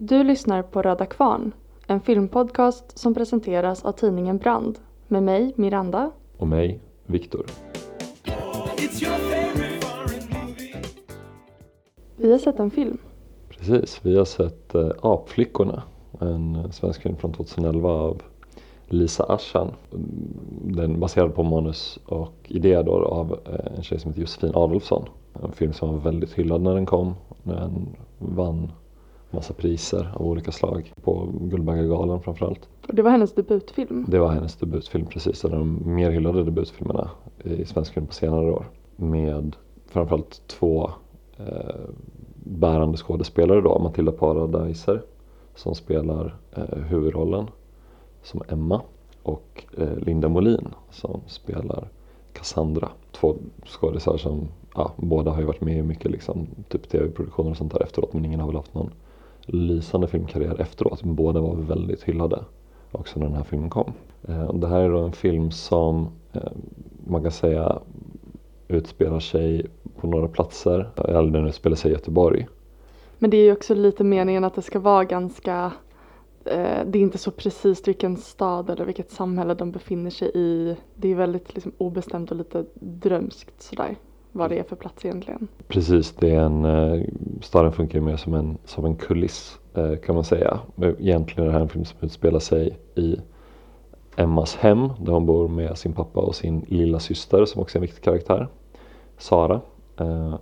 Du lyssnar på Röda Kvarn, en filmpodcast som presenteras av tidningen Brand med mig, Miranda. Och mig, Viktor. Vi har sett en film. Precis, vi har sett äh, Apflickorna, en svensk film från 2011 av Lisa Aschan. Den är baserad på manus och idé då av äh, en tjej som heter Josefin Adolfsson. En film som var väldigt hyllad när den kom. Den vann massa priser av olika slag på Guldbaggegalan framförallt. Och det var hennes debutfilm? Det var hennes debutfilm precis, en av de mer hyllade debutfilmerna i svensk film på senare år. Med framförallt två eh, bärande skådespelare då, Matilda Paradiser som spelar eh, huvudrollen som Emma och eh, Linda Molin som spelar Cassandra. Två skådespelare som ja, båda har ju varit med i mycket liksom, typ tv-produktioner och sånt där efteråt men ingen har väl haft någon lysande filmkarriär efteråt. Båda var väldigt hyllade också när den här filmen kom. Eh, det här är då en film som eh, man kan säga utspelar sig på några platser, eller den utspelar sig i Göteborg. Men det är ju också lite meningen att det ska vara ganska eh, det är inte så precis vilken stad eller vilket samhälle de befinner sig i. Det är väldigt liksom, obestämt och lite drömskt sådär vad det är för plats egentligen. Precis, det är en, eh, staden funkar mer som en, som en kuliss eh, kan man säga. Egentligen är det här en film som utspelar sig i Emmas hem där hon bor med sin pappa och sin lilla syster som också är en viktig karaktär, Sara. Eh,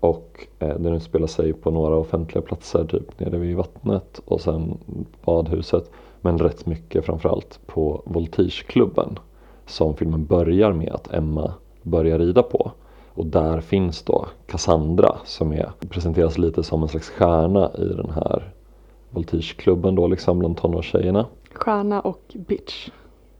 och den utspelar sig på några offentliga platser, typ nere vid vattnet och sen badhuset. Men rätt mycket framförallt på Voltigeklubben som filmen börjar med att Emma börjar rida på. Och där finns då Cassandra som är, presenteras lite som en slags stjärna i den här Voltigeklubben då liksom bland tonårstjejerna. Stjärna och bitch.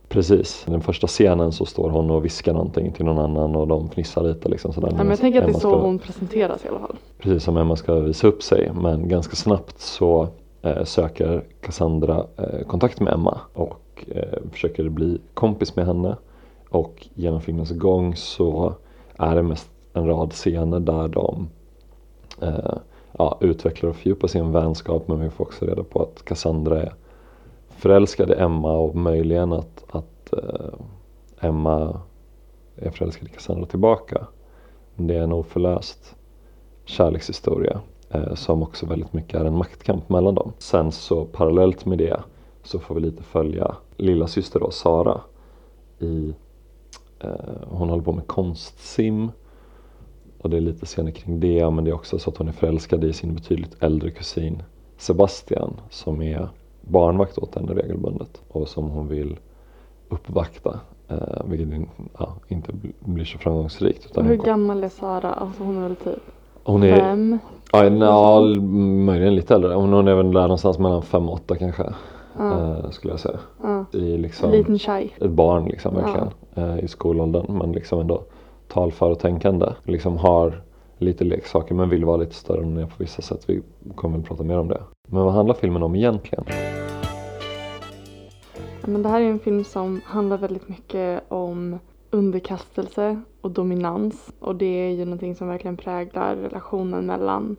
Precis, i den första scenen så står hon och viskar någonting till någon annan och de fnissar lite liksom sådär. Ja, men jag tänker att det är så ska, hon presenteras i alla fall. Precis som Emma ska visa upp sig men ganska snabbt så eh, söker Cassandra eh, kontakt med Emma och eh, försöker bli kompis med henne. Och genom filmens gång så är det mest en rad scener där de eh, ja, utvecklar och fördjupar sin vänskap men vi får också reda på att Cassandra är förälskad i Emma och möjligen att, att eh, Emma är förälskad i Cassandra tillbaka. Det är en oförlöst kärlekshistoria eh, som också väldigt mycket är en maktkamp mellan dem. Sen så parallellt med det så får vi lite följa lilla syster då, Sara i hon håller på med konstsim och det är lite scener kring det men det är också så att hon är förälskad i sin betydligt äldre kusin Sebastian som är barnvakt åt henne regelbundet och som hon vill uppvakta. Eh, vilket ja, inte blir så framgångsrikt. Utan hur gammal är Sara? Alltså hon är väl typ hon är, fem? Ja, na, möjligen lite äldre. Hon, hon är väl där någonstans mellan fem och åtta kanske. Uh. skulle jag säga. Uh. I liksom, Liten tjej. Ett barn liksom verkligen. Uh. I skolåldern men liksom ändå talför och tänkande. Liksom har lite leksaker men vill vara lite större än är på vissa sätt. Vi kommer att prata mer om det. Men vad handlar filmen om egentligen? men det här är en film som handlar väldigt mycket om underkastelse och dominans. Och det är ju någonting som verkligen präglar relationen mellan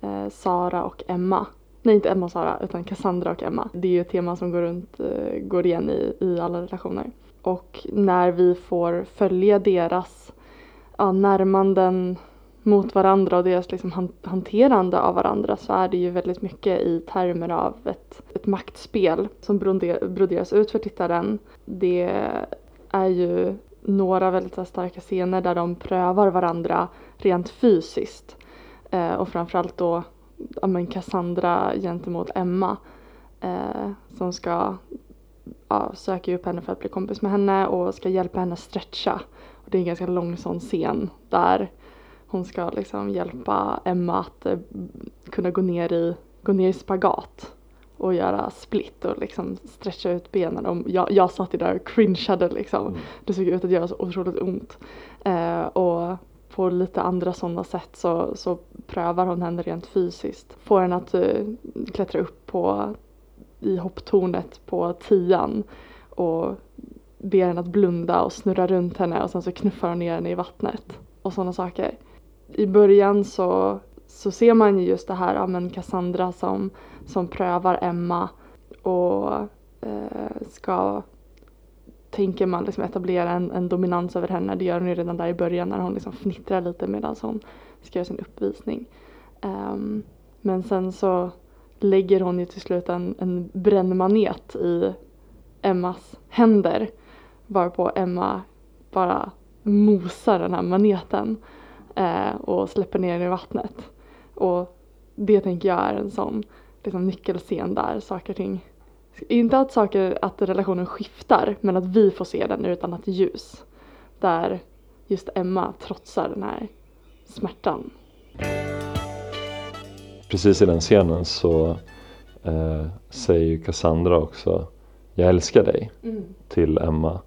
eh, Sara och Emma. Nej, inte Emma och Sara, utan Cassandra och Emma. Det är ju ett tema som går, runt, eh, går igen i, i alla relationer. Och när vi får följa deras ja, närmanden mot varandra och deras liksom hanterande av varandra så är det ju väldigt mycket i termer av ett, ett maktspel som broderas ut för tittaren. Det är ju några väldigt starka scener där de prövar varandra rent fysiskt. Eh, och framförallt då ja, men Cassandra gentemot Emma eh, som ska ja, söka upp henne för att bli kompis med henne och ska hjälpa henne stretcha. Och det är en ganska lång sån scen där hon ska liksom hjälpa Emma att eh, kunna gå ner, i, gå ner i spagat och göra split och liksom stretcha ut benen. Och jag, jag satt där och cringeade liksom. Mm. Det såg ut att göra så otroligt ont. Eh, och på lite andra sådana sätt så, så prövar hon henne rent fysiskt. Får henne att uh, klättra upp på, i hopptornet på tian och ber henne att blunda och snurra runt henne och sen så knuffar hon ner henne i vattnet och sådana saker. I början så så ser man ju just det här, ja men Cassandra som, som prövar Emma och eh, ska tänker man liksom etablera en, en, dominans över henne. Det gör hon ju redan där i början när hon liksom fnittrar lite medan hon ska göra sin uppvisning. Um, men sen så lägger hon ju till slut en, en brännmanet i Emmas händer varpå Emma bara mosar den här maneten eh, och släpper ner den i vattnet. Och det tänker jag är en sån liksom, nyckelscen där saker och ting inte att saker, att relationen skiftar men att vi får se den ur ett annat ljus. Där just Emma trotsar den här smärtan. Precis i den scenen så eh, säger Cassandra också Jag älskar dig mm. till Emma.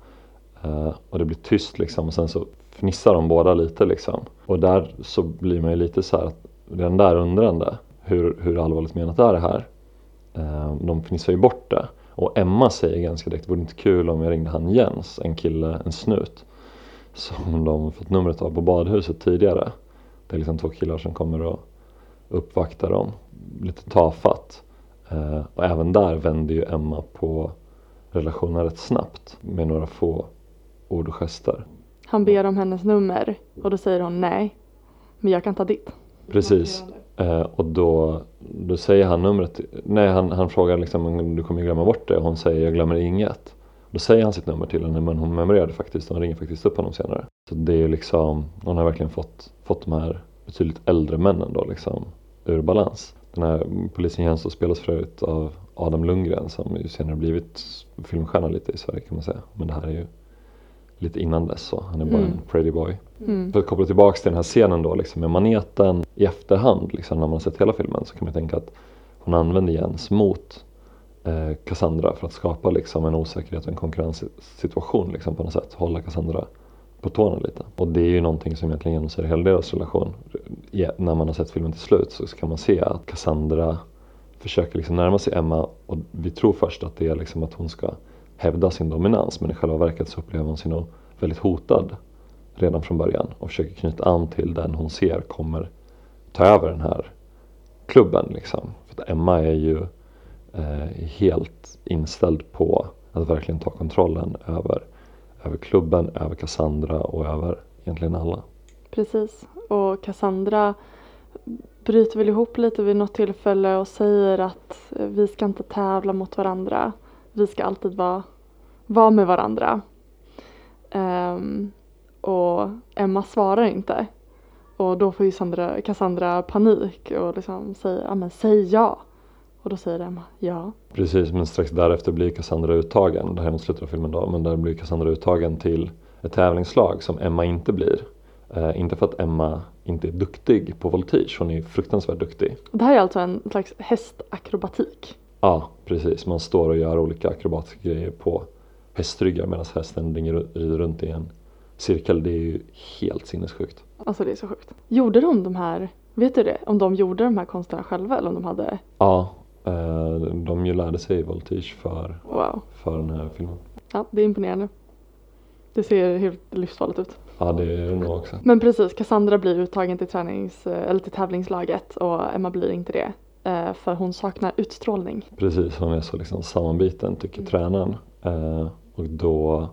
Eh, och det blir tyst liksom och sen så fnissar de båda lite liksom. Och där så blir man ju lite så här, redan där undrande. Hur, hur allvarligt menat är det här? Eh, de fnissar ju bort det. Och Emma säger ganska direkt, det vore inte kul om jag ringde han Jens, en kille, en snut. Som de fått numret av på badhuset tidigare. Det är liksom två killar som kommer och uppvaktar dem. Lite tafatt. Eh, och även där vänder ju Emma på relationen rätt snabbt med några få ord och gester. Han ber om hennes nummer och då säger hon nej, men jag kan ta ditt. Precis. Eh, och då, då säger han numret, nej han, han frågar liksom du kommer glömma bort det och hon säger jag glömmer inget. Då säger han sitt nummer till henne men hon memorerade faktiskt och hon ringer faktiskt upp honom senare. Så det är liksom, hon har verkligen fått, fått de här betydligt äldre männen då liksom ur balans. Den här polisen Jens spelas för övrigt av Adam Lundgren som ju senare blivit filmstjärna lite i Sverige kan man säga. Men det här är ju lite innan dess så. Han är bara mm. en pretty boy. Mm. För att koppla tillbaks till den här scenen då liksom med maneten i efterhand liksom när man har sett hela filmen så kan man tänka att hon använder Jens mot eh, Cassandra för att skapa liksom en osäkerhet och en konkurrenssituation liksom på något sätt. Hålla Cassandra på tårna lite. Och det är ju någonting som egentligen genomsyrar hela deras relation. när man har sett filmen till slut så kan man se att Cassandra försöker liksom närma sig Emma och vi tror först att det är liksom att hon ska hävda sin dominans men i själva verket så upplever hon sig nog väldigt hotad redan från början och försöker knyta an till den hon ser kommer ta över den här klubben. Liksom. För att Emma är ju eh, helt inställd på att verkligen ta kontrollen över, över klubben, över Cassandra och över egentligen alla. Precis, och Cassandra bryter väl ihop lite vid något tillfälle och säger att eh, vi ska inte tävla mot varandra vi ska alltid vara, vara med varandra. Um, och Emma svarar inte. Och då får ju Sandra, Cassandra panik och liksom säger, ja men säg ja. Och då säger Emma ja. Precis, men strax därefter blir Cassandra uttagen, det här är mot slutet av filmen då, men där blir Cassandra uttagen till ett tävlingslag som Emma inte blir. Eh, inte för att Emma inte är duktig på voltige, hon är fruktansvärt duktig. Det här är alltså en slags hästakrobatik. Ja, precis. Man står och gör olika akrobatiska grejer på hästryggar medan hästen rider runt i en cirkel. Det är ju helt sinnessjukt. Alltså det är så sjukt. Gjorde de de här, vet du det? Om de gjorde de här konsterna själva eller om de hade? Ja, eh, de ju lärde sig voltige för, wow. för den här filmen. Ja, det är imponerande. Det ser helt livsfarligt ut. Ja, det är det nog också. Men precis, Cassandra blir uttagen till, tränings, eller till tävlingslaget och Emma blir inte det. Eh, för hon saknar utstrålning. Precis, hon är så liksom sammanbiten tycker mm. tränaren. Eh, och då...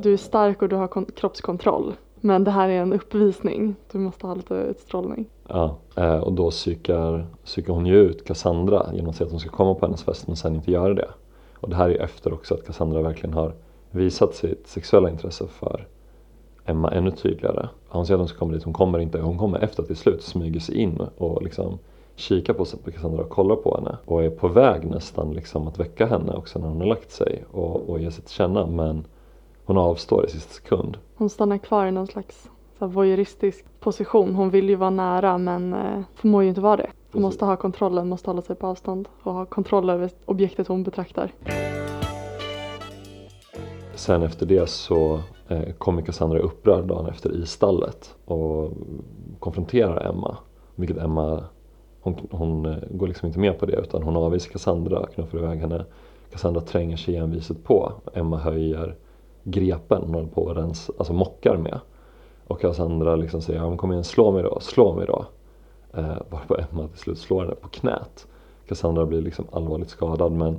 Du är stark och du har kroppskontroll. Men det här är en uppvisning. Du måste ha lite utstrålning. Ja, eh, och då psykar, psykar hon ju ut Cassandra genom att säga att hon ska komma på hennes fest men sen inte göra det. Och det här är efter också att Cassandra verkligen har visat sitt sexuella intresse för Emma ännu tydligare. Hon säger att hon ska komma dit, hon kommer inte. Hon kommer efter att till slut smyger sig in och liksom kikar på Cassandra och kollar på henne och är på väg nästan liksom att väcka henne också när hon har lagt sig och, och ger sig till känna men hon avstår i sista sekund. Hon stannar kvar i någon slags så voyeuristisk position. Hon vill ju vara nära men eh, förmår ju inte vara det. Hon måste ha kontrollen, måste hålla sig på avstånd och ha kontroll över objektet hon betraktar. Sen efter det så eh, kommer Cassandra upprörd dagen efter i stallet och konfronterar Emma. Vilket Emma hon, hon eh, går liksom inte med på det utan hon avvisar Cassandra, knuffar iväg henne. Cassandra tränger sig enviset på. Emma höjer grepen hon håller på och rens, alltså mockar med. Och Cassandra liksom säger, ja, kom igen slå mig då, slå mig då. Eh, varpå Emma till slut slår henne på knät. Cassandra blir liksom allvarligt skadad men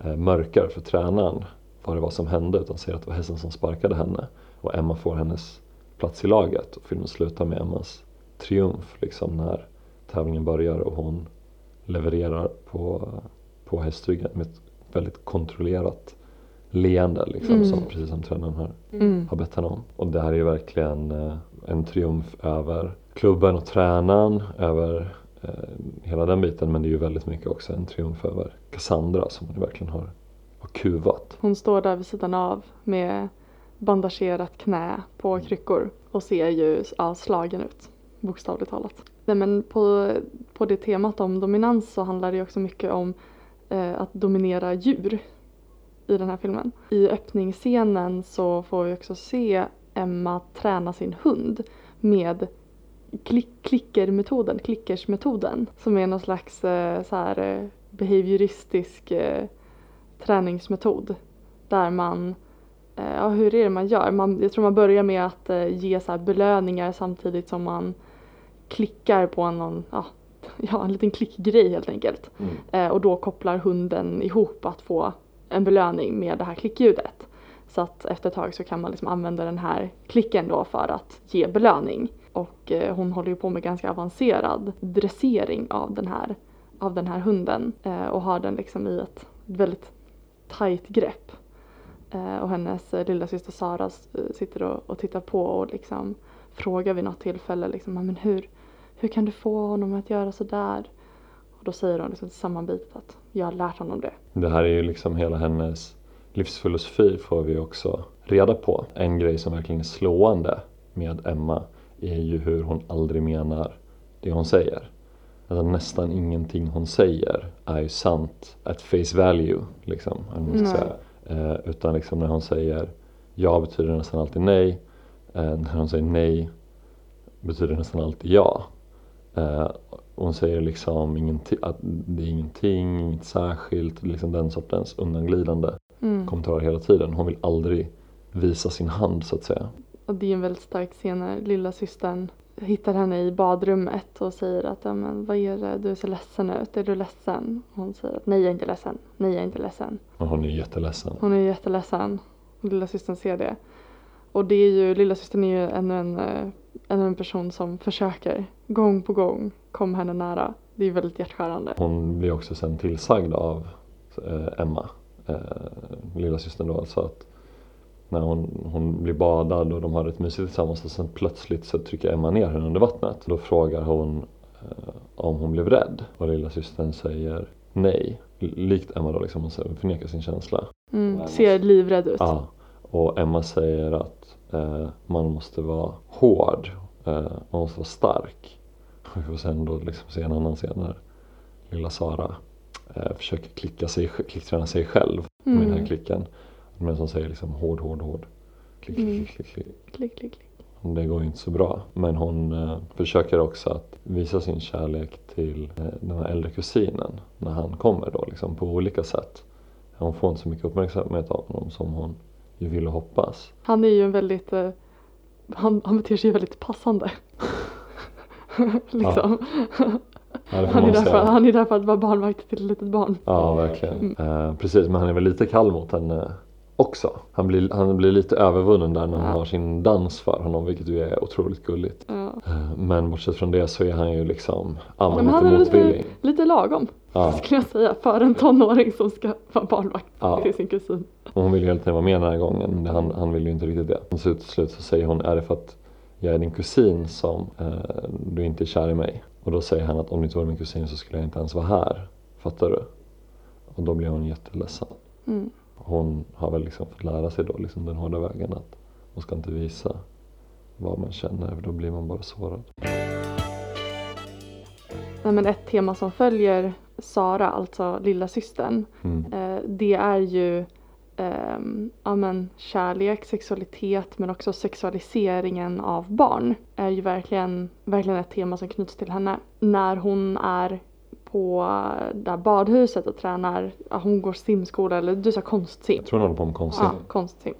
eh, mörkar för tränaren vad det var som hände utan säger att det var hästen som sparkade henne. Och Emma får hennes plats i laget och filmen slutar med Emmas triumf liksom när tävlingen börjar och hon levererar på, på hästryggen med ett väldigt kontrollerat leende liksom, Mm. som, precis som tränaren har, Mm. har bett henne om. Och det här är ju verkligen eh, en triumf över klubben och tränaren, över eh, hela den biten men det är ju väldigt mycket också en triumf över Cassandra som hon verkligen har, har kuvat. Hon står där vid sidan av med bandagerat knä på kryckor och ser ju slagen ut, bokstavligt talat. Nej, men på, på det temat om dominans så handlar det också mycket om eh, att dominera djur i den här filmen. I öppningsscenen så får vi också se Emma träna sin hund med klick, klickermetoden, klickersmetoden som är någon slags eh, så här, eh, behavioristisk eh, träningsmetod där man eh, Ja, hur är det man gör? Man, jag tror man börjar med att eh, ge så här belöningar samtidigt som man klickar på någon, ja, ja, en liten klickgrej helt enkelt. Eh, och då kopplar hunden ihop att få en belöning med det här klickljudet. Så att efter ett tag så kan man liksom använda den här klicken då för att ge belöning. Och eh, hon håller ju på med ganska avancerad dressering av den här, av den här hunden. Eh, och har den liksom i ett väldigt tajt grepp. Eh, och hennes eh, lilla syster Sara eh, sitter och, och tittar på och liksom frågar vid något tillfälle liksom, "Ja, men hur, hur kan du få honom att göra sådär? Och då säger hon liksom sammanbitet att jag har lärt honom det. Det här är ju liksom hela hennes livsfilosofi får vi också reda på. En grej som verkligen är slående med Emma är ju hur hon aldrig menar det hon säger. Alltså nästan ingenting hon säger är ju sant at face value. Liksom. Eh, utan liksom när hon säger ja betyder det nästan alltid nej. Eh, när hon säger nej betyder det nästan alltid ja. Eh, hon säger liksom ingenting, att det är ingenting, inget särskilt, liksom den sortens undanglidande Mm. kommentarer hela tiden. Hon vill aldrig visa sin hand så att säga. Och det är en väldigt stark scen när lilla systern hittar henne i badrummet och säger att ja, men, vad är det, du är så ledsen ut, är du ledsen? Och hon säger att nej jag är inte ledsen, nej jag är inte ledsen. Och hon är jätteledsen. Hon är jätteledsen. Och lilla systern ser det. Och det är ju, lilla systern är ju ännu en, eh, en person som försöker gång på gång komma henne nära. Det är väldigt hjärtskärande. Hon blir också sen tillsagd av eh, Emma, eh, lilla systern då alltså att när hon, hon blir badad och de har rätt mysigt tillsammans och sen plötsligt så trycker Emma ner henne under vattnet. Då frågar hon eh, om hon blev rädd och lilla systern säger nej. Likt Emma då liksom, hon förnekar sin känsla. Mm, ser livrädd ut. Ja, och Emma säger att man måste vara hård, eh, man måste vara stark. Vi får sen då liksom se en annan scen när lilla Sara eh, försöker klicka sig, klickträna sig själv med den här Mm. klicken. Men som säger liksom hård, hård, hård. Klick, klick, Mm. klick, klick, klick. Klick, klick, Det går ju inte så bra. Men hon eh, försöker också att visa sin kärlek till eh, den här äldre kusinen när han kommer då liksom på olika sätt. Hon får inte så mycket uppmärksamhet av honom som hon ju vill och hoppas. Han är ju en väldigt, eh, han, han beter sig ju väldigt passande. liksom. Ja, får Han, är där för, han är där för att vara barnvakt till ett litet barn. Ja, verkligen. Eh, precis, men han är väl lite kall mot henne också. Han blir, han blir lite övervunnen där när hon Ja. har sin dans för honom, vilket ju är otroligt gulligt. Ja. Eh, men bortsett från det så är han ju liksom, ja Ja, men men han är lite lite, motvillig. lite lagom Ja, skulle jag säga för en tonåring som ska vara barnvakt Ja. till sin kusin. och hon vill ju hela tiden vara med den här gången, han, han vill ju inte riktigt det. Och så till slut så säger hon, är det för att jag är din kusin som eh, du inte är kär i mig? Och då säger han att om du inte var min kusin så skulle jag inte ens vara här. Fattar du? Och då blir hon jätteledsen. Mm. hon har väl liksom fått lära sig då liksom den hårda vägen att man ska inte visa vad man känner för då blir man bara sårad. Nej, men ett tema som följer Sara, alltså lilla systern, Mm. eh, det är ju ehm, ja, men, kärlek, sexualitet men också sexualiseringen av barn är ju verkligen, verkligen ett tema som knyts till henne. När hon är på det här badhuset och tränar, hon går simskola eller du sa konstsim. Jag tror hon håller på med konstsim. Ja, konstsim.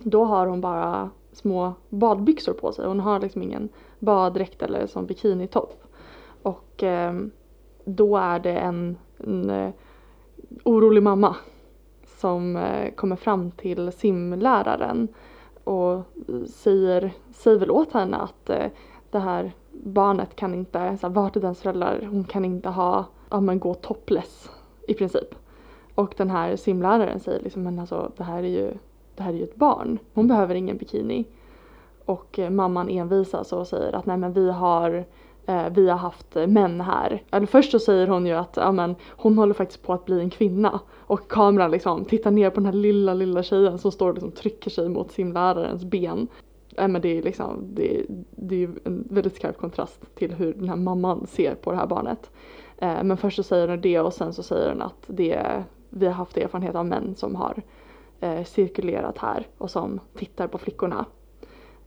Då har hon bara små badbyxor på sig. Hon har liksom ingen baddräkt eller som bikinitopp. Och eh, då är det en, en eh, orolig mamma som eh, kommer fram till simläraren och säger, säger väl åt henne att eh, det här barnet kan inte, så här, vart är dens föräldrar, hon kan inte ha, ja men gå topless i princip. Och den här simläraren säger liksom, men alltså det här är ju, det här är ju ett barn, hon behöver ingen bikini. Och eh, mamman envisas och säger att nej men vi har eh, vi har haft män här. Eller först så säger hon ju att amen, hon håller faktiskt på att bli en kvinna. Och kameran liksom tittar ner på den här lilla lilla tjejen som står och liksom trycker sig mot simlärarens ben. Ja, men det är liksom, det, det är en väldigt skarp kontrast till hur den här mamman ser på det här barnet. Eh, men först så säger hon det och sen så säger hon att det, vi har haft erfarenhet av män som har eh, cirkulerat här och som tittar på flickorna.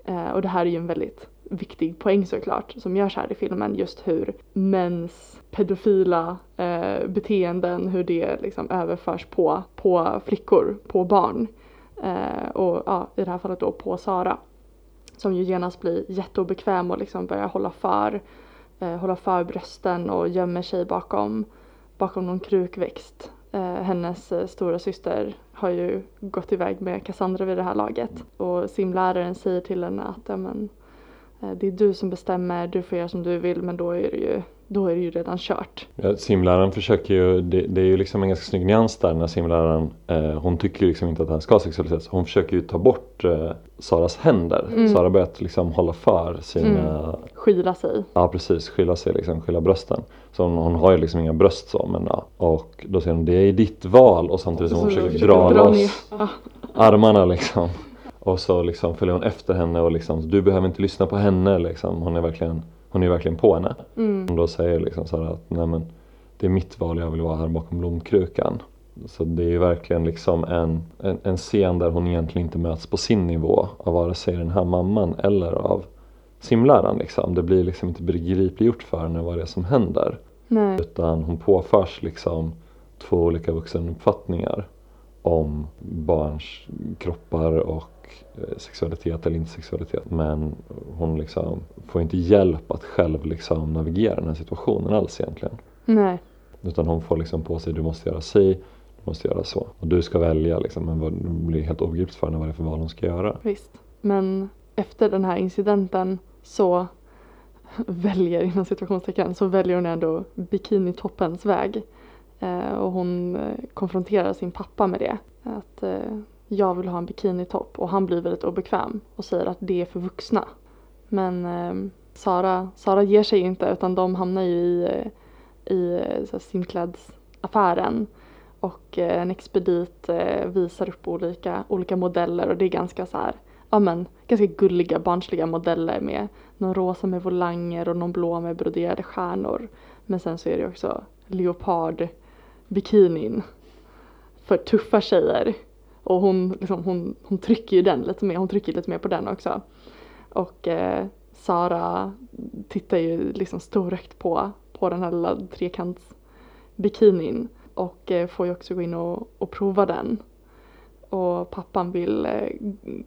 Eh, och det här är ju en väldigt viktig poäng såklart som görs här i filmen just hur mäns pedofila eh, beteenden, hur det liksom överförs på, på flickor, på barn. Eh, och ja, i det här fallet då på Sara. Som ju genast blir jätteobekväm och liksom börjar hålla för, eh, hålla för brösten och gömmer sig bakom, bakom någon krukväxt. Eh, hennes eh, stora syster har ju gått iväg med Cassandra vid det här laget och simläraren säger till henne att ja, men, eh, det är du som bestämmer, du får göra som du vill men då är det ju, då är det ju redan kört. Ja, simläraren försöker ju, det, det, är ju liksom en ganska snygg nyans där när simläraren, eh, hon tycker ju liksom inte att han ska sexualiseras. Hon försöker ju ta bort eh, Saras händer. Mm. Sara börjat liksom hålla för sina, Mm. Skyla sig. ja precis, skylla sig liksom, skylla brösten. Så hon, hon har ju liksom inga bröst så men ja. Och då säger hon det är ditt val och samtidigt som hon försöker dra loss armarna liksom. Och så liksom följer hon efter henne och liksom, du behöver inte lyssna på henne liksom. Hon är verkligen, hon är verkligen på henne. Mm. Hon då säger liksom så att nej men det är mitt val, jag vill vara här bakom blomkrukan. Så det är ju verkligen liksom en, en, en scen där hon egentligen inte möts på sin nivå av vare sig den här mamman eller av simläraren liksom. Det blir liksom inte begripliggjort för henne vad det är som händer. Nej. Utan hon påförs liksom två olika vuxenuppfattningar om barns kroppar och sexualitet eller inte sexualitet. Men hon liksom får inte hjälp att själv liksom navigera den här situationen alls egentligen. Nej. Utan hon får liksom på sig, du måste göra si, du måste göra så. Och du ska välja liksom, men vad, det blir helt obegripligt för henne vad det är för val hon ska göra. Visst. Men efter den här incidenten så väljer, inom situationstecken, så väljer hon ändå bikinitoppens väg. Eh, och hon eh, konfronterar sin pappa med det. Att eh, jag vill ha en bikinitopp och han blir väldigt obekväm och säger att det är för vuxna. Men eh, Sara, Sara ger sig inte utan de hamnar ju i, eh, i eh, så simklädsaffären. Och eh, en expedit eh, visar upp olika, olika modeller och det är ganska så här, ja men ganska gulliga barnsliga modeller med någon rosa med volanger och någon blå med broderade stjärnor. Men sen så är det också leopard bikinin för tuffa tjejer. Och hon, liksom, hon, hon trycker ju den lite mer, hon trycker lite mer på den också. Och eh, Sara tittar ju liksom storögt på, på den här lilla trekantsbikinin och eh, får ju också gå in och, och prova den. Och pappan vill eh,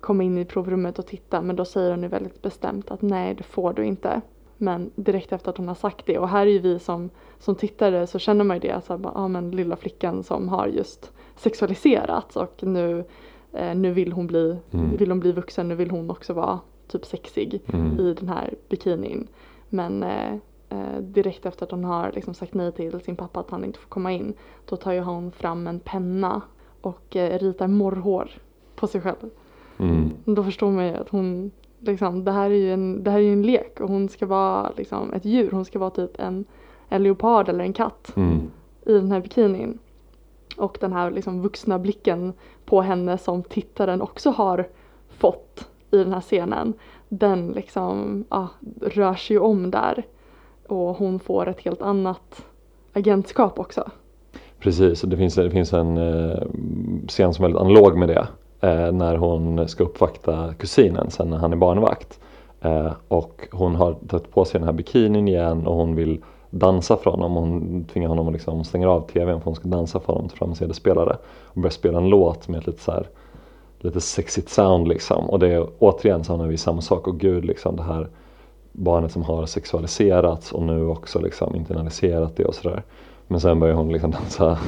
komma in i provrummet och titta men då säger hon ju väldigt bestämt att nej det får du inte. Men direkt efter att hon har sagt det och här är ju vi som, som tittare så känner man ju det, så här, bara, ja men lilla flickan som har just sexualiserats och nu, eh, nu vill hon bli, Mm. vill hon bli vuxen, nu vill hon också vara typ sexig Mm. i den här bikinin. Men eh, eh, direkt efter att hon har liksom sagt nej till sin pappa att han inte får komma in då tar ju hon fram en penna och eh, ritar morrhår på sig själv. Mm. Då förstår man ju att hon liksom, det här är ju en, det här är en lek och hon ska vara liksom ett djur, hon ska vara typ en, en leopard eller en katt Mm. i den här bikinin. Och den här liksom vuxna blicken på henne som tittaren också har fått i den här scenen. Den liksom, ja, rör sig ju om där. Och hon får ett helt annat agentskap också. Precis, det finns, det finns en eh, scen som är väldigt analog med det. Eh, när hon ska uppvakta kusinen sen när han är barnvakt. Eh, och hon har tagit på sig den här bikinin igen och hon vill dansa för honom. Hon tvingar honom att liksom stänga av tvn för hon ska dansa för honom, fram en CD-spelare. Och börjar spela en låt med ett lite så här lite sexigt sound liksom. Och det är återigen så hamnar vi i samma sak. Och gud liksom det här barnet som har sexualiserats och nu också liksom internaliserat det och sådär. Men sen börjar hon liksom dansa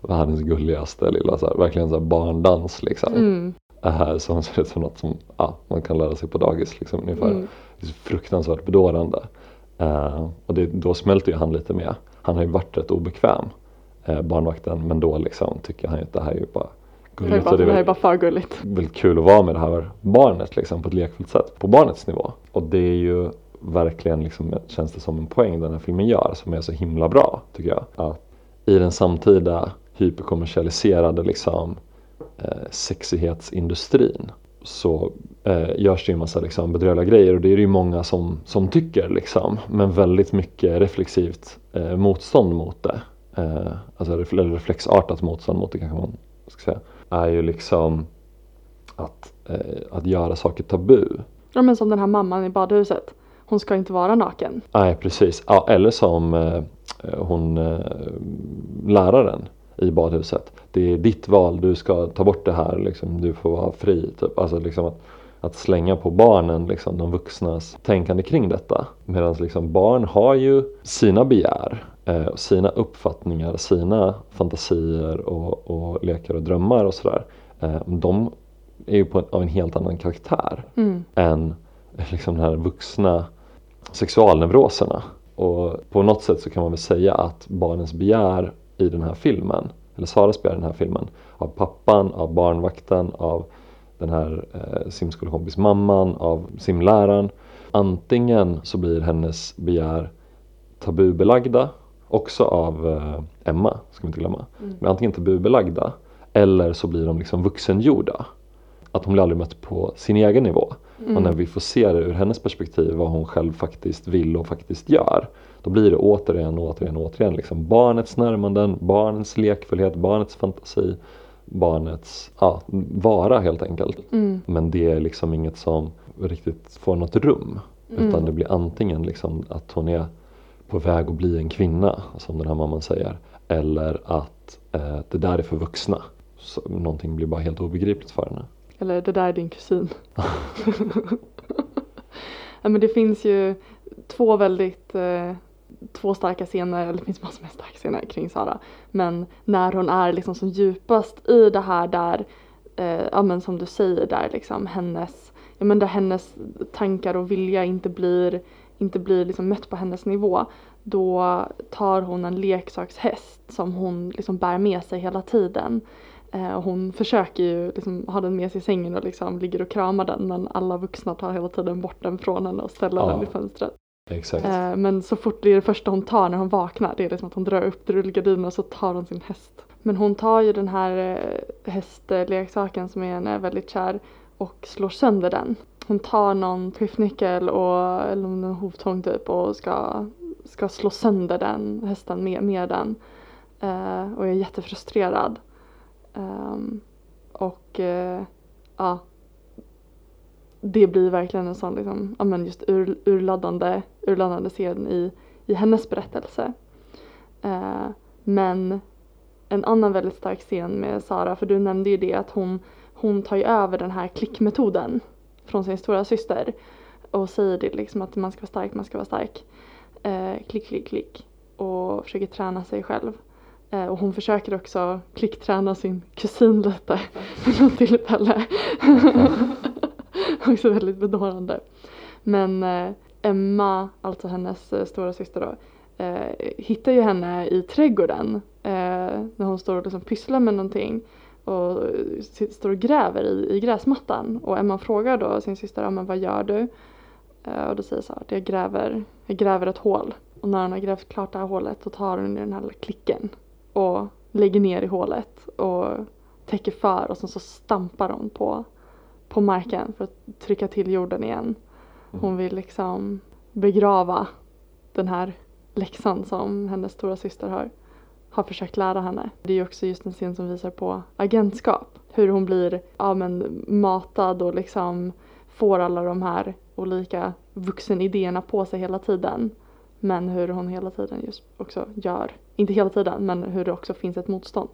världens gulligaste lilla så här, verkligen så här barndans liksom. Mm. Äh, som ser ut som något som ja, man kan lära sig på dagis liksom ungefär. Mm. Det är fruktansvärt bedårande. Eh, och det, då smälter ju han lite med. Han har ju varit rätt obekväm, eh, barnvakten, men då liksom tycker han ju att det här är ju bara Det här är gulligt. bara, det det är bara för gulligt. väldigt kul att vara med det här barnet liksom, på ett lekfullt sätt, på barnets nivå. Och det är ju verkligen, liksom, känns det som en poäng den här filmen gör, som är så himla bra tycker jag. Att I den samtida hyperkommersialiserade liksom, eh, sexighetsindustrin så eh, görs det ju en massa liksom, bedrövliga grejer och det är det ju många som, som tycker liksom. Men väldigt mycket reflexivt eh, motstånd mot det. Eh, alltså reflexartat motstånd mot det kanske man ska säga. Är ju liksom att, eh, att göra saker tabu. Ja men som den här mamman i badhuset. Hon ska inte vara naken. Nej precis, ja, eller som eh, hon eh, läraren i badhuset. Det är ditt val, du ska ta bort det här, liksom, du får vara fri. Typ. Alltså liksom att, att slänga på barnen liksom, de vuxnas tänkande kring detta. Medan liksom, barn har ju sina begär, eh, sina uppfattningar, sina fantasier och, och lekar och drömmar och sådär. Eh, de är ju på en, av en helt annan karaktär Mm. än liksom de här vuxna sexualneuroserna. Och på något sätt så kan man väl säga att barnens begär i den här filmen, eller Saras begär i den här filmen, av pappan, av barnvakten, av den här eh, simskolekompismamman, av simläraren. Antingen så blir hennes begär tabubelagda, också av eh, Emma, ska vi inte glömma. Mm. Men antingen tabubelagda, eller så blir de liksom vuxengjorda. Att hon blir aldrig mött på sin egen nivå. Mm. Och när vi får se det ur hennes perspektiv, vad hon själv faktiskt vill och faktiskt gör. Då blir det återigen, återigen, återigen liksom barnets närmanden, barnets lekfullhet, barnets fantasi, barnets ja, vara helt enkelt. Mm. Men det är liksom inget som riktigt får något rum. Mm. Utan det blir antingen liksom att hon är på väg att bli en kvinna, som den här mamman säger. Eller att eh, det där är för vuxna. Så, någonting blir bara helt obegripligt för henne. Eller det där är din kusin. ja, men det finns ju två väldigt eh, två starka scener, eller det finns massor med starka scener kring Sara. Men när hon är liksom som djupast i det här där, eh, ja men som du säger där liksom hennes, ja men där hennes tankar och vilja inte blir, inte blir liksom mött på hennes nivå. Då tar hon en leksakshäst som hon liksom bär med sig hela tiden. Eh, och hon försöker ju liksom ha den med sig i sängen och liksom ligger och kramar den men alla vuxna tar hela tiden bort den från henne och ställer Ja. den vid fönstret. Exakt. Eh, men så fort det är det första hon tar när hon vaknar, det är liksom att hon drar upp rullgardinen och så tar hon sin häst. Men hon tar ju den här eh, hästleksaken som är henne eh, väldigt kär och slår sönder den. Hon tar någon skiftnyckel och, eller någon hovtång typ och ska, ska slå sönder den hästen med, med den. Eh, och är jättefrustrerad. Um, och eh, ja, det blir verkligen en sån liksom, ja men just ur, urladdande, urladdande scen i, i hennes berättelse. Eh, men en annan väldigt stark scen med Sara, för du nämnde ju det att hon, hon tar ju över den här klickmetoden från sin stora syster och säger det liksom att man ska vara stark, man ska vara stark. Eh, klick, klick, klick och försöker träna sig själv. Eh, och hon försöker också klickträna sin kusin lite vid något tillfälle. också väldigt bedårande. Men eh, Emma, alltså hennes eh, stora syster då, eh, hittar ju henne i trädgården eh, när hon står och liksom pysslar med någonting och eh, står och gräver i, i gräsmattan. Och Emma frågar då sin syster, ja, men vad gör du? Eh, och då säger så här, att jag gräver, jag gräver ett hål. Och när hon har grävt klart det här hålet så tar hon den här lilla klicken och lägger ner i hålet och täcker för och sen så stampar hon på, på marken för att trycka till jorden igen. Hon vill liksom begrava den här läxan som hennes stora syster har, har försökt lära henne. Det är ju också just en scen som visar på agentskap. Hur hon blir ja, men, matad och liksom får alla de här olika vuxenidéerna på sig hela tiden. Men hur hon hela tiden just också gör, inte hela tiden, men hur det också finns ett motstånd.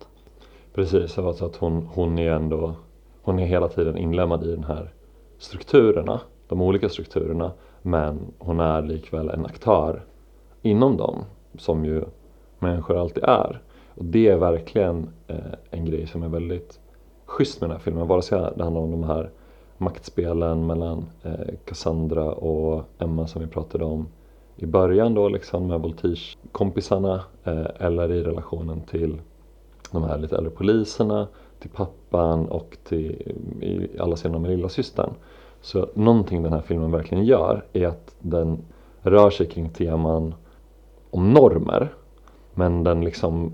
Precis, alltså att hon, hon är ändå hon är hela tiden inlemmad i den här strukturerna De olika strukturerna Men hon är likväl en aktör inom dem som ju människor alltid är. Och det är verkligen eh, en grej som är väldigt schysst med den här filmen. Vare sig det handlar om de här maktspelen mellan eh, Cassandra och Emma som vi pratade om i början då liksom med Voltige-kompisarna eh, eller i relationen till de här lite äldre poliserna, till pappan och till i alla scener med lillasystern. Så någonting den här filmen verkligen gör är att den rör sig kring teman om normer men den liksom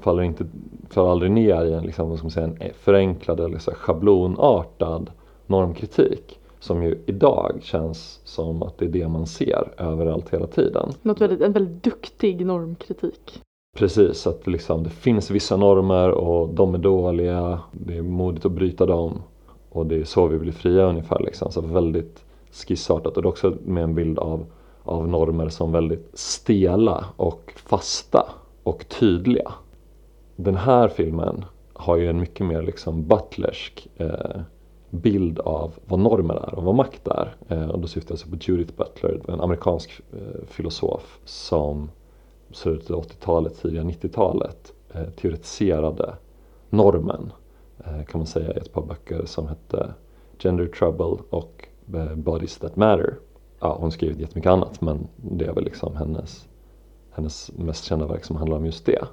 faller, inte, faller aldrig ner i en, liksom, vad ska man säga, en förenklad eller så schablonartad normkritik som ju idag känns som att det är det man ser överallt hela tiden. Något väldigt, en väldigt duktig normkritik. Precis, att liksom, det finns vissa normer och de är dåliga, det är modigt att bryta dem och det är så vi blir fria ungefär. Liksom. Så väldigt skissartat och det är också med en bild av, av normer som väldigt stela och fasta och tydliga. Den här filmen har ju en mycket mer liksom butlersk eh, bild av vad normer är och vad makt är. Eh, och då syftar jag alltså på Judith Butler, en amerikansk eh, filosof som slutet av 80-talet, tidiga 90-talet eh, teoretiserade normen eh, kan man säga i ett par böcker som hette Gender Trouble och eh, Bodies That Matter. Ja, hon har skrivit jättemycket annat men det är väl liksom hennes, hennes mest kända verk som handlar om just det.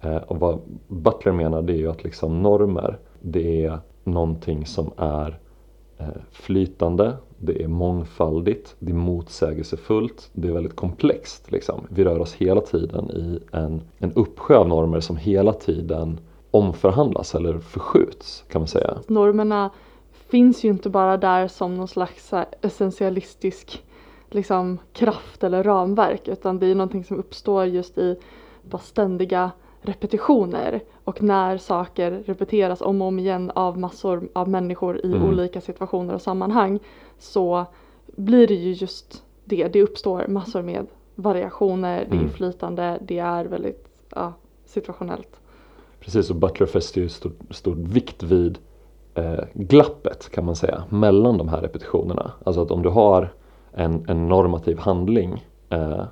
Eh, och vad Butler menar det är ju att liksom normer det är någonting som är Eh, flytande, det är mångfaldigt, det är motsägelsefullt, det är väldigt komplext. Liksom. Vi rör oss hela tiden i en, en uppsjö av normer som hela tiden omförhandlas eller förskjuts kan man säga. Normerna finns ju inte bara där som någon slags eh, essentialistisk liksom, kraft eller ramverk utan det är någonting som uppstår just i bara ständiga repetitioner och när saker repeteras om och om igen av massor av människor i mm. olika situationer och sammanhang så blir det ju just det, det uppstår massor med variationer, mm. det är mm. flytande, det är väldigt ja, situationellt. Precis, och Butler fäster ju stor, stor vikt vid eh, glappet kan man säga mellan de här repetitionerna. Alltså att om du har en, en normativ handling eh,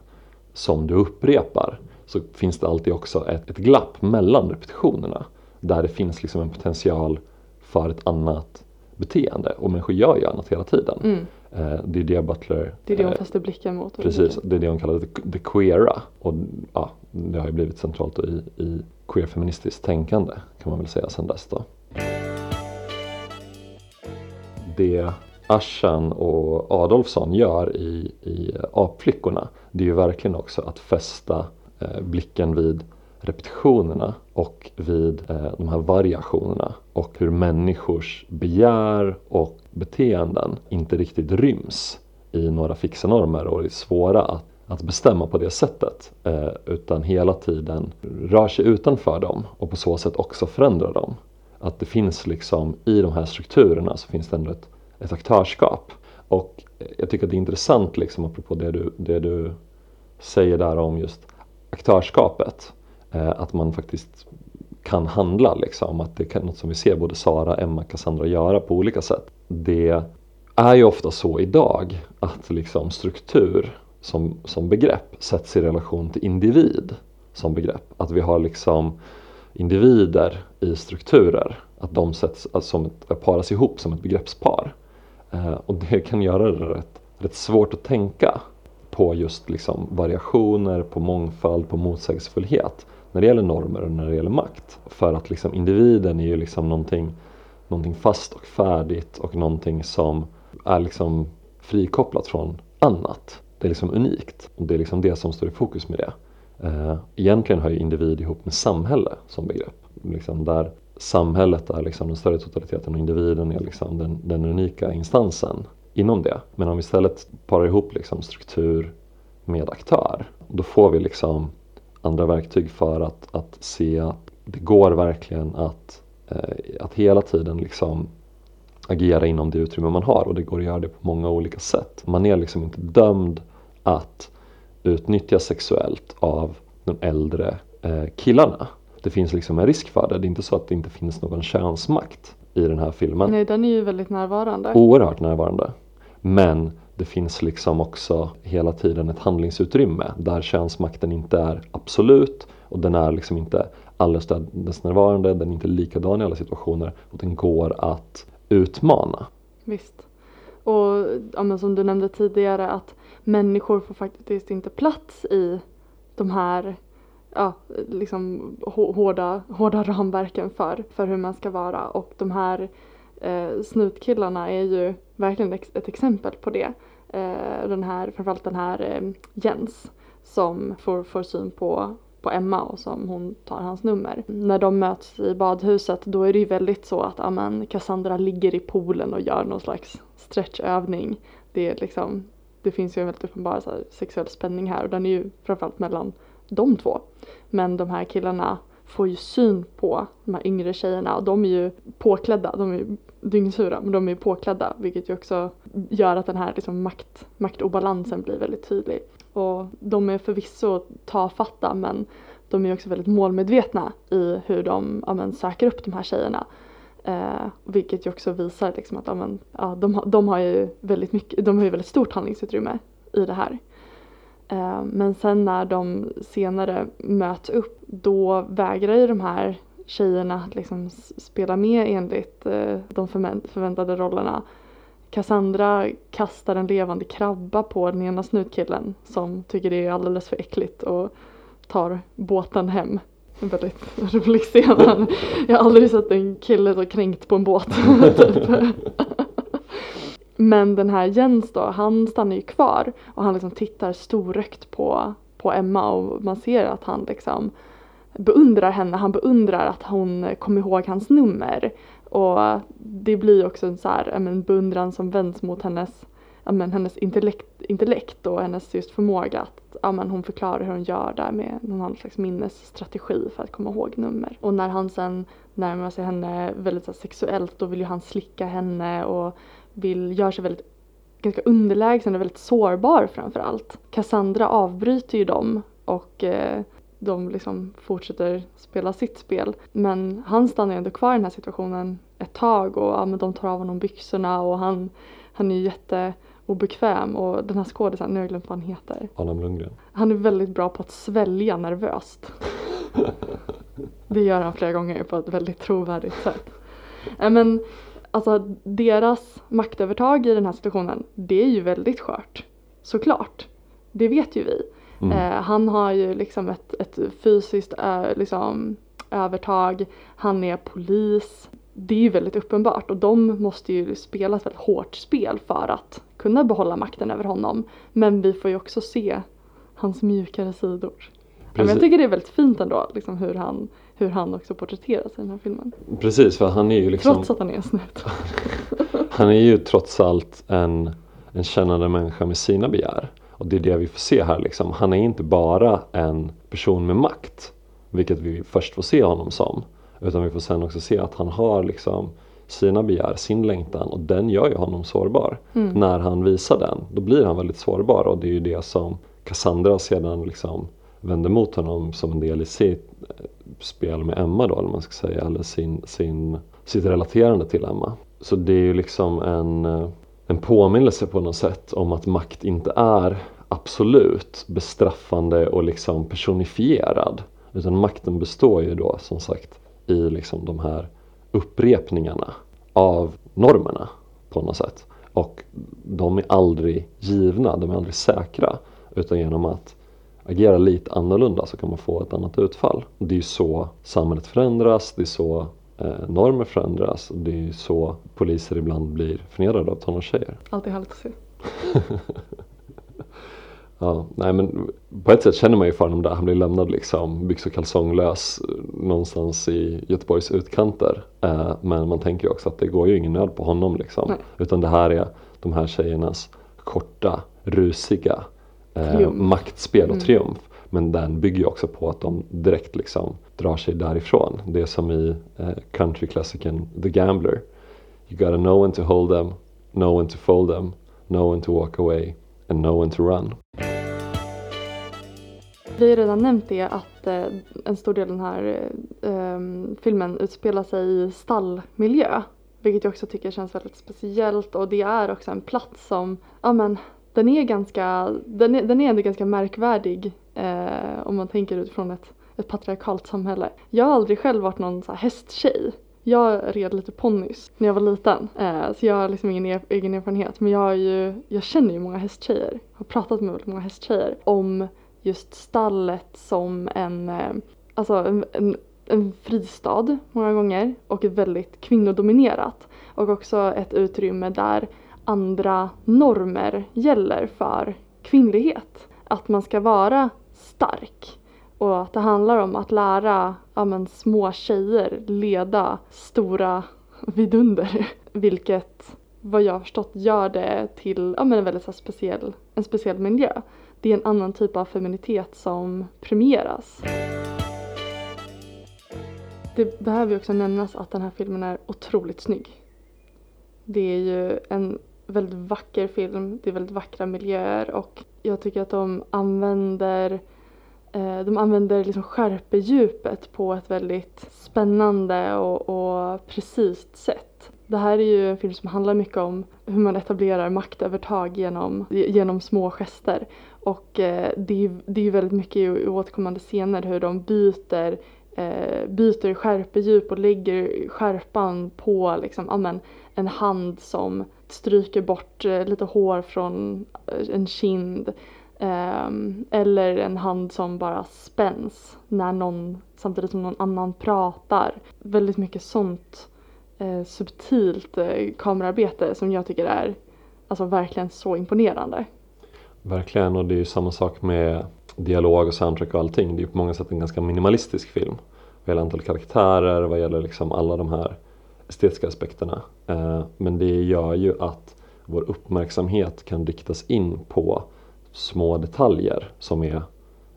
som du upprepar så finns det alltid också ett, ett glapp mellan repetitionerna där det finns liksom en potential för ett annat beteende och människor gör ju annat hela tiden. Mm. Eh, det är det Butler Det är det hon eh, fäster blicken mot. Precis, det är det hon kallar the, queera och ja, det har ju blivit centralt i, i queer-feministiskt tänkande kan man väl säga sedan dess då. Det Aschan och Adolfsson gör i, i Apflickorna det är ju verkligen också att fästa Eh, Eh, blicken vid repetitionerna och vid eh, de här variationerna och hur människors begär och beteenden inte riktigt ryms i några fixa normer och är svåra att, att bestämma på det sättet eh, utan hela tiden rör sig utanför dem och på så sätt också förändrar dem. Att det finns liksom i de här strukturerna så finns det ändå ett, ett aktörskap. Och jag tycker att det är intressant liksom apropå det du, det du säger där om just aktörskapet. Eh, att man faktiskt kan handla liksom. Att det är något som vi ser både Sara, Emma, Cassandra göra på olika sätt. Det är ju ofta så idag att liksom struktur som, som begrepp sätts i relation till individ som begrepp. Att vi har liksom individer i strukturer. Att de sätts alltså, som ett, paras ihop som ett begreppspar. Eh, och det kan göra det rätt, rätt svårt att tänka på just liksom variationer, på mångfald, på motsägelsefullhet när det gäller normer och när det gäller makt. För att liksom individen är ju liksom någonting, någonting fast och färdigt och någonting som är liksom frikopplat från annat. Det är liksom unikt och det är liksom det som står i fokus med det. Eh, egentligen hör ju individ ihop med samhälle som begrepp. Liksom där samhället är liksom den större totaliteten och individen är liksom den, den unika instansen inom det. Men om vi istället parar ihop liksom struktur med aktör, då får vi liksom andra verktyg för att, att se att det går verkligen att, eh, att hela tiden liksom agera inom det utrymme man har och det går att göra det på många olika sätt. Man är liksom inte dömd att utnyttjas sexuellt av de äldre eh, killarna. Det finns liksom en risk för det. Det är inte så att det inte finns någon könsmakt i den här filmen. Nej, den är ju väldigt närvarande. Oerhört närvarande. Men det finns liksom också hela tiden ett handlingsutrymme där könsmakten inte är absolut och den är liksom inte alldeles närvarande, den är inte likadan i alla situationer och den går att utmana. Visst. Och ja, som du nämnde tidigare att människor får faktiskt inte plats i de här ja, liksom hårda, hårda ramverken för, för hur man ska vara och de här eh, snutkillarna är ju verkligen ett exempel på det. Eh, den här, framförallt den här eh, Jens som får, får syn på, på Emma och som hon tar hans nummer. När de möts i badhuset då är det ju väldigt så att amen, Cassandra ligger i poolen och gör någon slags stretchövning. Det, är liksom, det finns ju en väldigt uppenbar så här, sexuell spänning här och den är ju framförallt mellan de två. Men de här killarna får ju syn på de här yngre tjejerna och de är ju påklädda, de är ju dyngsura men de är ju påklädda vilket ju också gör att den här liksom makt, maktobalansen blir väldigt tydlig. Och de är förvisso tafatta men de är också väldigt målmedvetna i hur de ja, men, söker upp de här tjejerna. Eh, vilket ju också visar liksom att ja, men, ja, de, de har ju väldigt mycket, de har ju väldigt stort handlingsutrymme i det här. Eh, men sen när de senare möts upp då vägrar ju de här tjejerna liksom spela med enligt eh, de förväntade rollerna. Cassandra kastar en levande krabba på den ena snutkillen som tycker det är alldeles för äckligt och tar båten hem. En väldigt rolig scen. Jag har aldrig sett en kille så kränkt på en båt. typ. Men den här Jens då, han stannar ju kvar och han liksom tittar storögt på, på Emma och man ser att han liksom beundrar henne, han beundrar att hon kom ihåg hans nummer. Och det blir också en så här, en beundran som vänds mot hennes, men, hennes intellekt, intellekt och hennes just förmåga att ja, men, hon förklarar hur hon gör där med någon slags minnesstrategi för att komma ihåg nummer. Och när han sen närmar sig henne väldigt så här, sexuellt då vill ju han slicka henne och vill, gör sig väldigt ganska underlägsen och väldigt sårbar framför allt. Cassandra avbryter ju dem och eh, de liksom fortsätter spela sitt spel. Men han stannar ju ändå kvar i den här situationen ett tag och ja, men de tar av honom byxorna och han, han är ju jätteobekväm och den här skådisen, nu har jag glömt vad han heter. Adam Lundgren. Han är väldigt bra på att svälja nervöst. det gör han flera gånger på ett väldigt trovärdigt sätt. Men alltså deras maktövertag i den här situationen, det är ju väldigt skört. Såklart. Det vet ju vi. Mm. Eh, han har ju liksom ett, ett fysiskt ö, liksom, övertag, han är polis. Det är ju väldigt uppenbart och de måste ju spela ett väldigt hårt spel för att kunna behålla makten över honom. Men vi får ju också se hans mjukare sidor. Men jag tycker det är väldigt fint ändå liksom hur, han, hur han också porträtteras i den här filmen. Precis, för han är ju liksom Trots att han är snut. han är ju trots allt en, en kännande människa med sina begär. Och det är det vi får se här liksom. Han är inte bara en person med makt, vilket vi först får se honom som. Utan vi får sen också se att han har liksom sina begär, sin längtan och den gör ju honom sårbar. Mm. När han visar den, då blir han väldigt sårbar och det är ju det som Cassandra sedan liksom vänder mot honom som en del i sitt spel med Emma då, eller man ska säga, eller sin, sin, sitt relaterande till Emma. Så det är ju liksom en, eh, en påminnelse på något sätt om att makt inte är absolut bestraffande och liksom personifierad. Utan makten består ju då som sagt i liksom de här upprepningarna av normerna på något sätt. Och de är aldrig givna, de är aldrig säkra. Utan genom att agera lite annorlunda så kan man få ett annat utfall. Det är ju så samhället förändras, det är så eh, normer förändras och det är ju så poliser ibland blir förnedrade av tonårstjejer. Alltid härligt att se. Ja, nej men på ett sätt känner man ju för honom där. Han blir lämnad liksom byx och kalsonglös någonstans i Göteborgs utkanter. Eh, men man tänker ju också att det går ju ingen nöd på honom liksom. Nej. Utan det här är de här tjejernas korta, rusiga eh, maktspel och mm. triumf. Men den bygger ju också på att de direkt liksom drar sig därifrån. Det är som i eh, countryklassikern The Gambler. You gotta know when to hold them, know when to fold them, know when to walk away and know when to run. Vi har redan nämnt det att eh, en stor del av den här eh, filmen utspelar sig i stallmiljö. Vilket jag också tycker känns väldigt speciellt och det är också en plats som, ja men den är ganska, den är, den är ändå ganska märkvärdig eh, om man tänker utifrån ett, ett patriarkalt samhälle. Jag har aldrig själv varit någon så här hästtjej. Jag red lite ponnys när jag var liten eh, så jag har liksom ingen er, egen erfarenhet men jag, ju, jag känner ju många hästtjejer, har pratat med väldigt många hästtjejer om just stallet som en, eh, alltså en, en, en fristad många gånger och ett väldigt kvinnodominerat och också ett utrymme där andra normer gäller för kvinnlighet. Att man ska vara stark och att det handlar om att lära ja, men, små tjejer leda stora vidunder. Vilket vad jag har förstått gör det till ja, men en väldigt så speciell, en speciell miljö. Det är en annan typ av feminitet som premieras. Det behöver ju också nämnas att den här filmen är otroligt snygg. Det är ju en väldigt vacker film, det är väldigt vackra miljöer och jag tycker att de använder eh, de använder liksom skärpedjupet på ett väldigt spännande och, och precis sätt. Det här är ju en film som handlar mycket om hur man etablerar maktövertag genom, genom små gester. Och eh, det, är, det är väldigt mycket i återkommande scener hur de byter eh, byter skärpedjup och lägger skärpan på liksom, amen, en hand som stryker bort eh, lite hår från eh, en kind. Ehm, eller en hand som bara spänns när någon, samtidigt som någon annan pratar. Väldigt mycket sånt eh, subtilt kamerarbete som jag tycker är alltså verkligen så imponerande. Verkligen och det är ju samma sak med dialog och soundtrack och allting. Det är ju på många sätt en ganska minimalistisk film. Vad gäller antal karaktärer, vad gäller liksom alla de här estetiska aspekterna. Eh, men det gör ju att vår uppmärksamhet kan riktas in på små detaljer som är,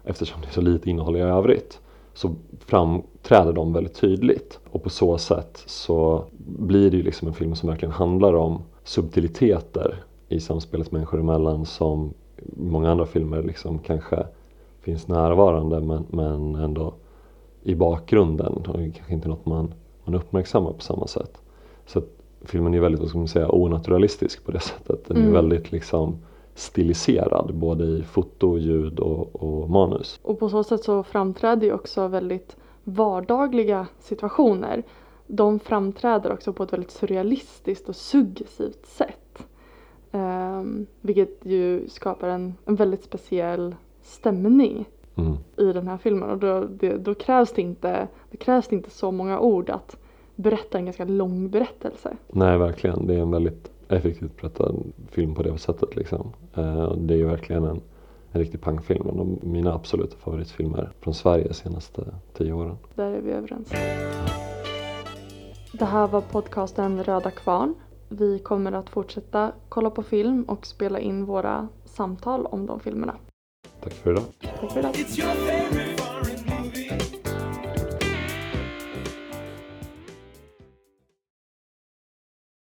eftersom det är så lite innehåll i övrigt, så framträder de väldigt tydligt. Och på så sätt så blir det ju liksom en film som verkligen handlar om subtiliteter i samspelet människor emellan som många andra filmer liksom kanske finns närvarande men, men ändå i bakgrunden och kanske inte något man, man uppmärksammar på samma sätt. Så filmen är väldigt, vad ska man säga, onaturalistisk på det sättet. Den är mm. väldigt liksom stiliserad både i foto, ljud och, och manus. Och på så sätt så framträder ju också väldigt vardagliga situationer. De framträder också på ett väldigt surrealistiskt och suggestivt sätt. Um, vilket ju skapar en, en väldigt speciell stämning mm. i den här filmen och då, det, då krävs, det inte, det krävs det inte så många ord att berätta en ganska lång berättelse. Nej, verkligen. Det är en väldigt effektivt berättad film på det sättet. Liksom. Eh, det är ju verkligen en, en riktig pangfilm. En av mina absoluta favoritfilmer från Sverige de senaste tio åren. Där är vi överens. Det här var podcasten Röda Kvarn. Vi kommer att fortsätta kolla på film och spela in våra samtal om de filmerna. Tack för idag. Tack för idag.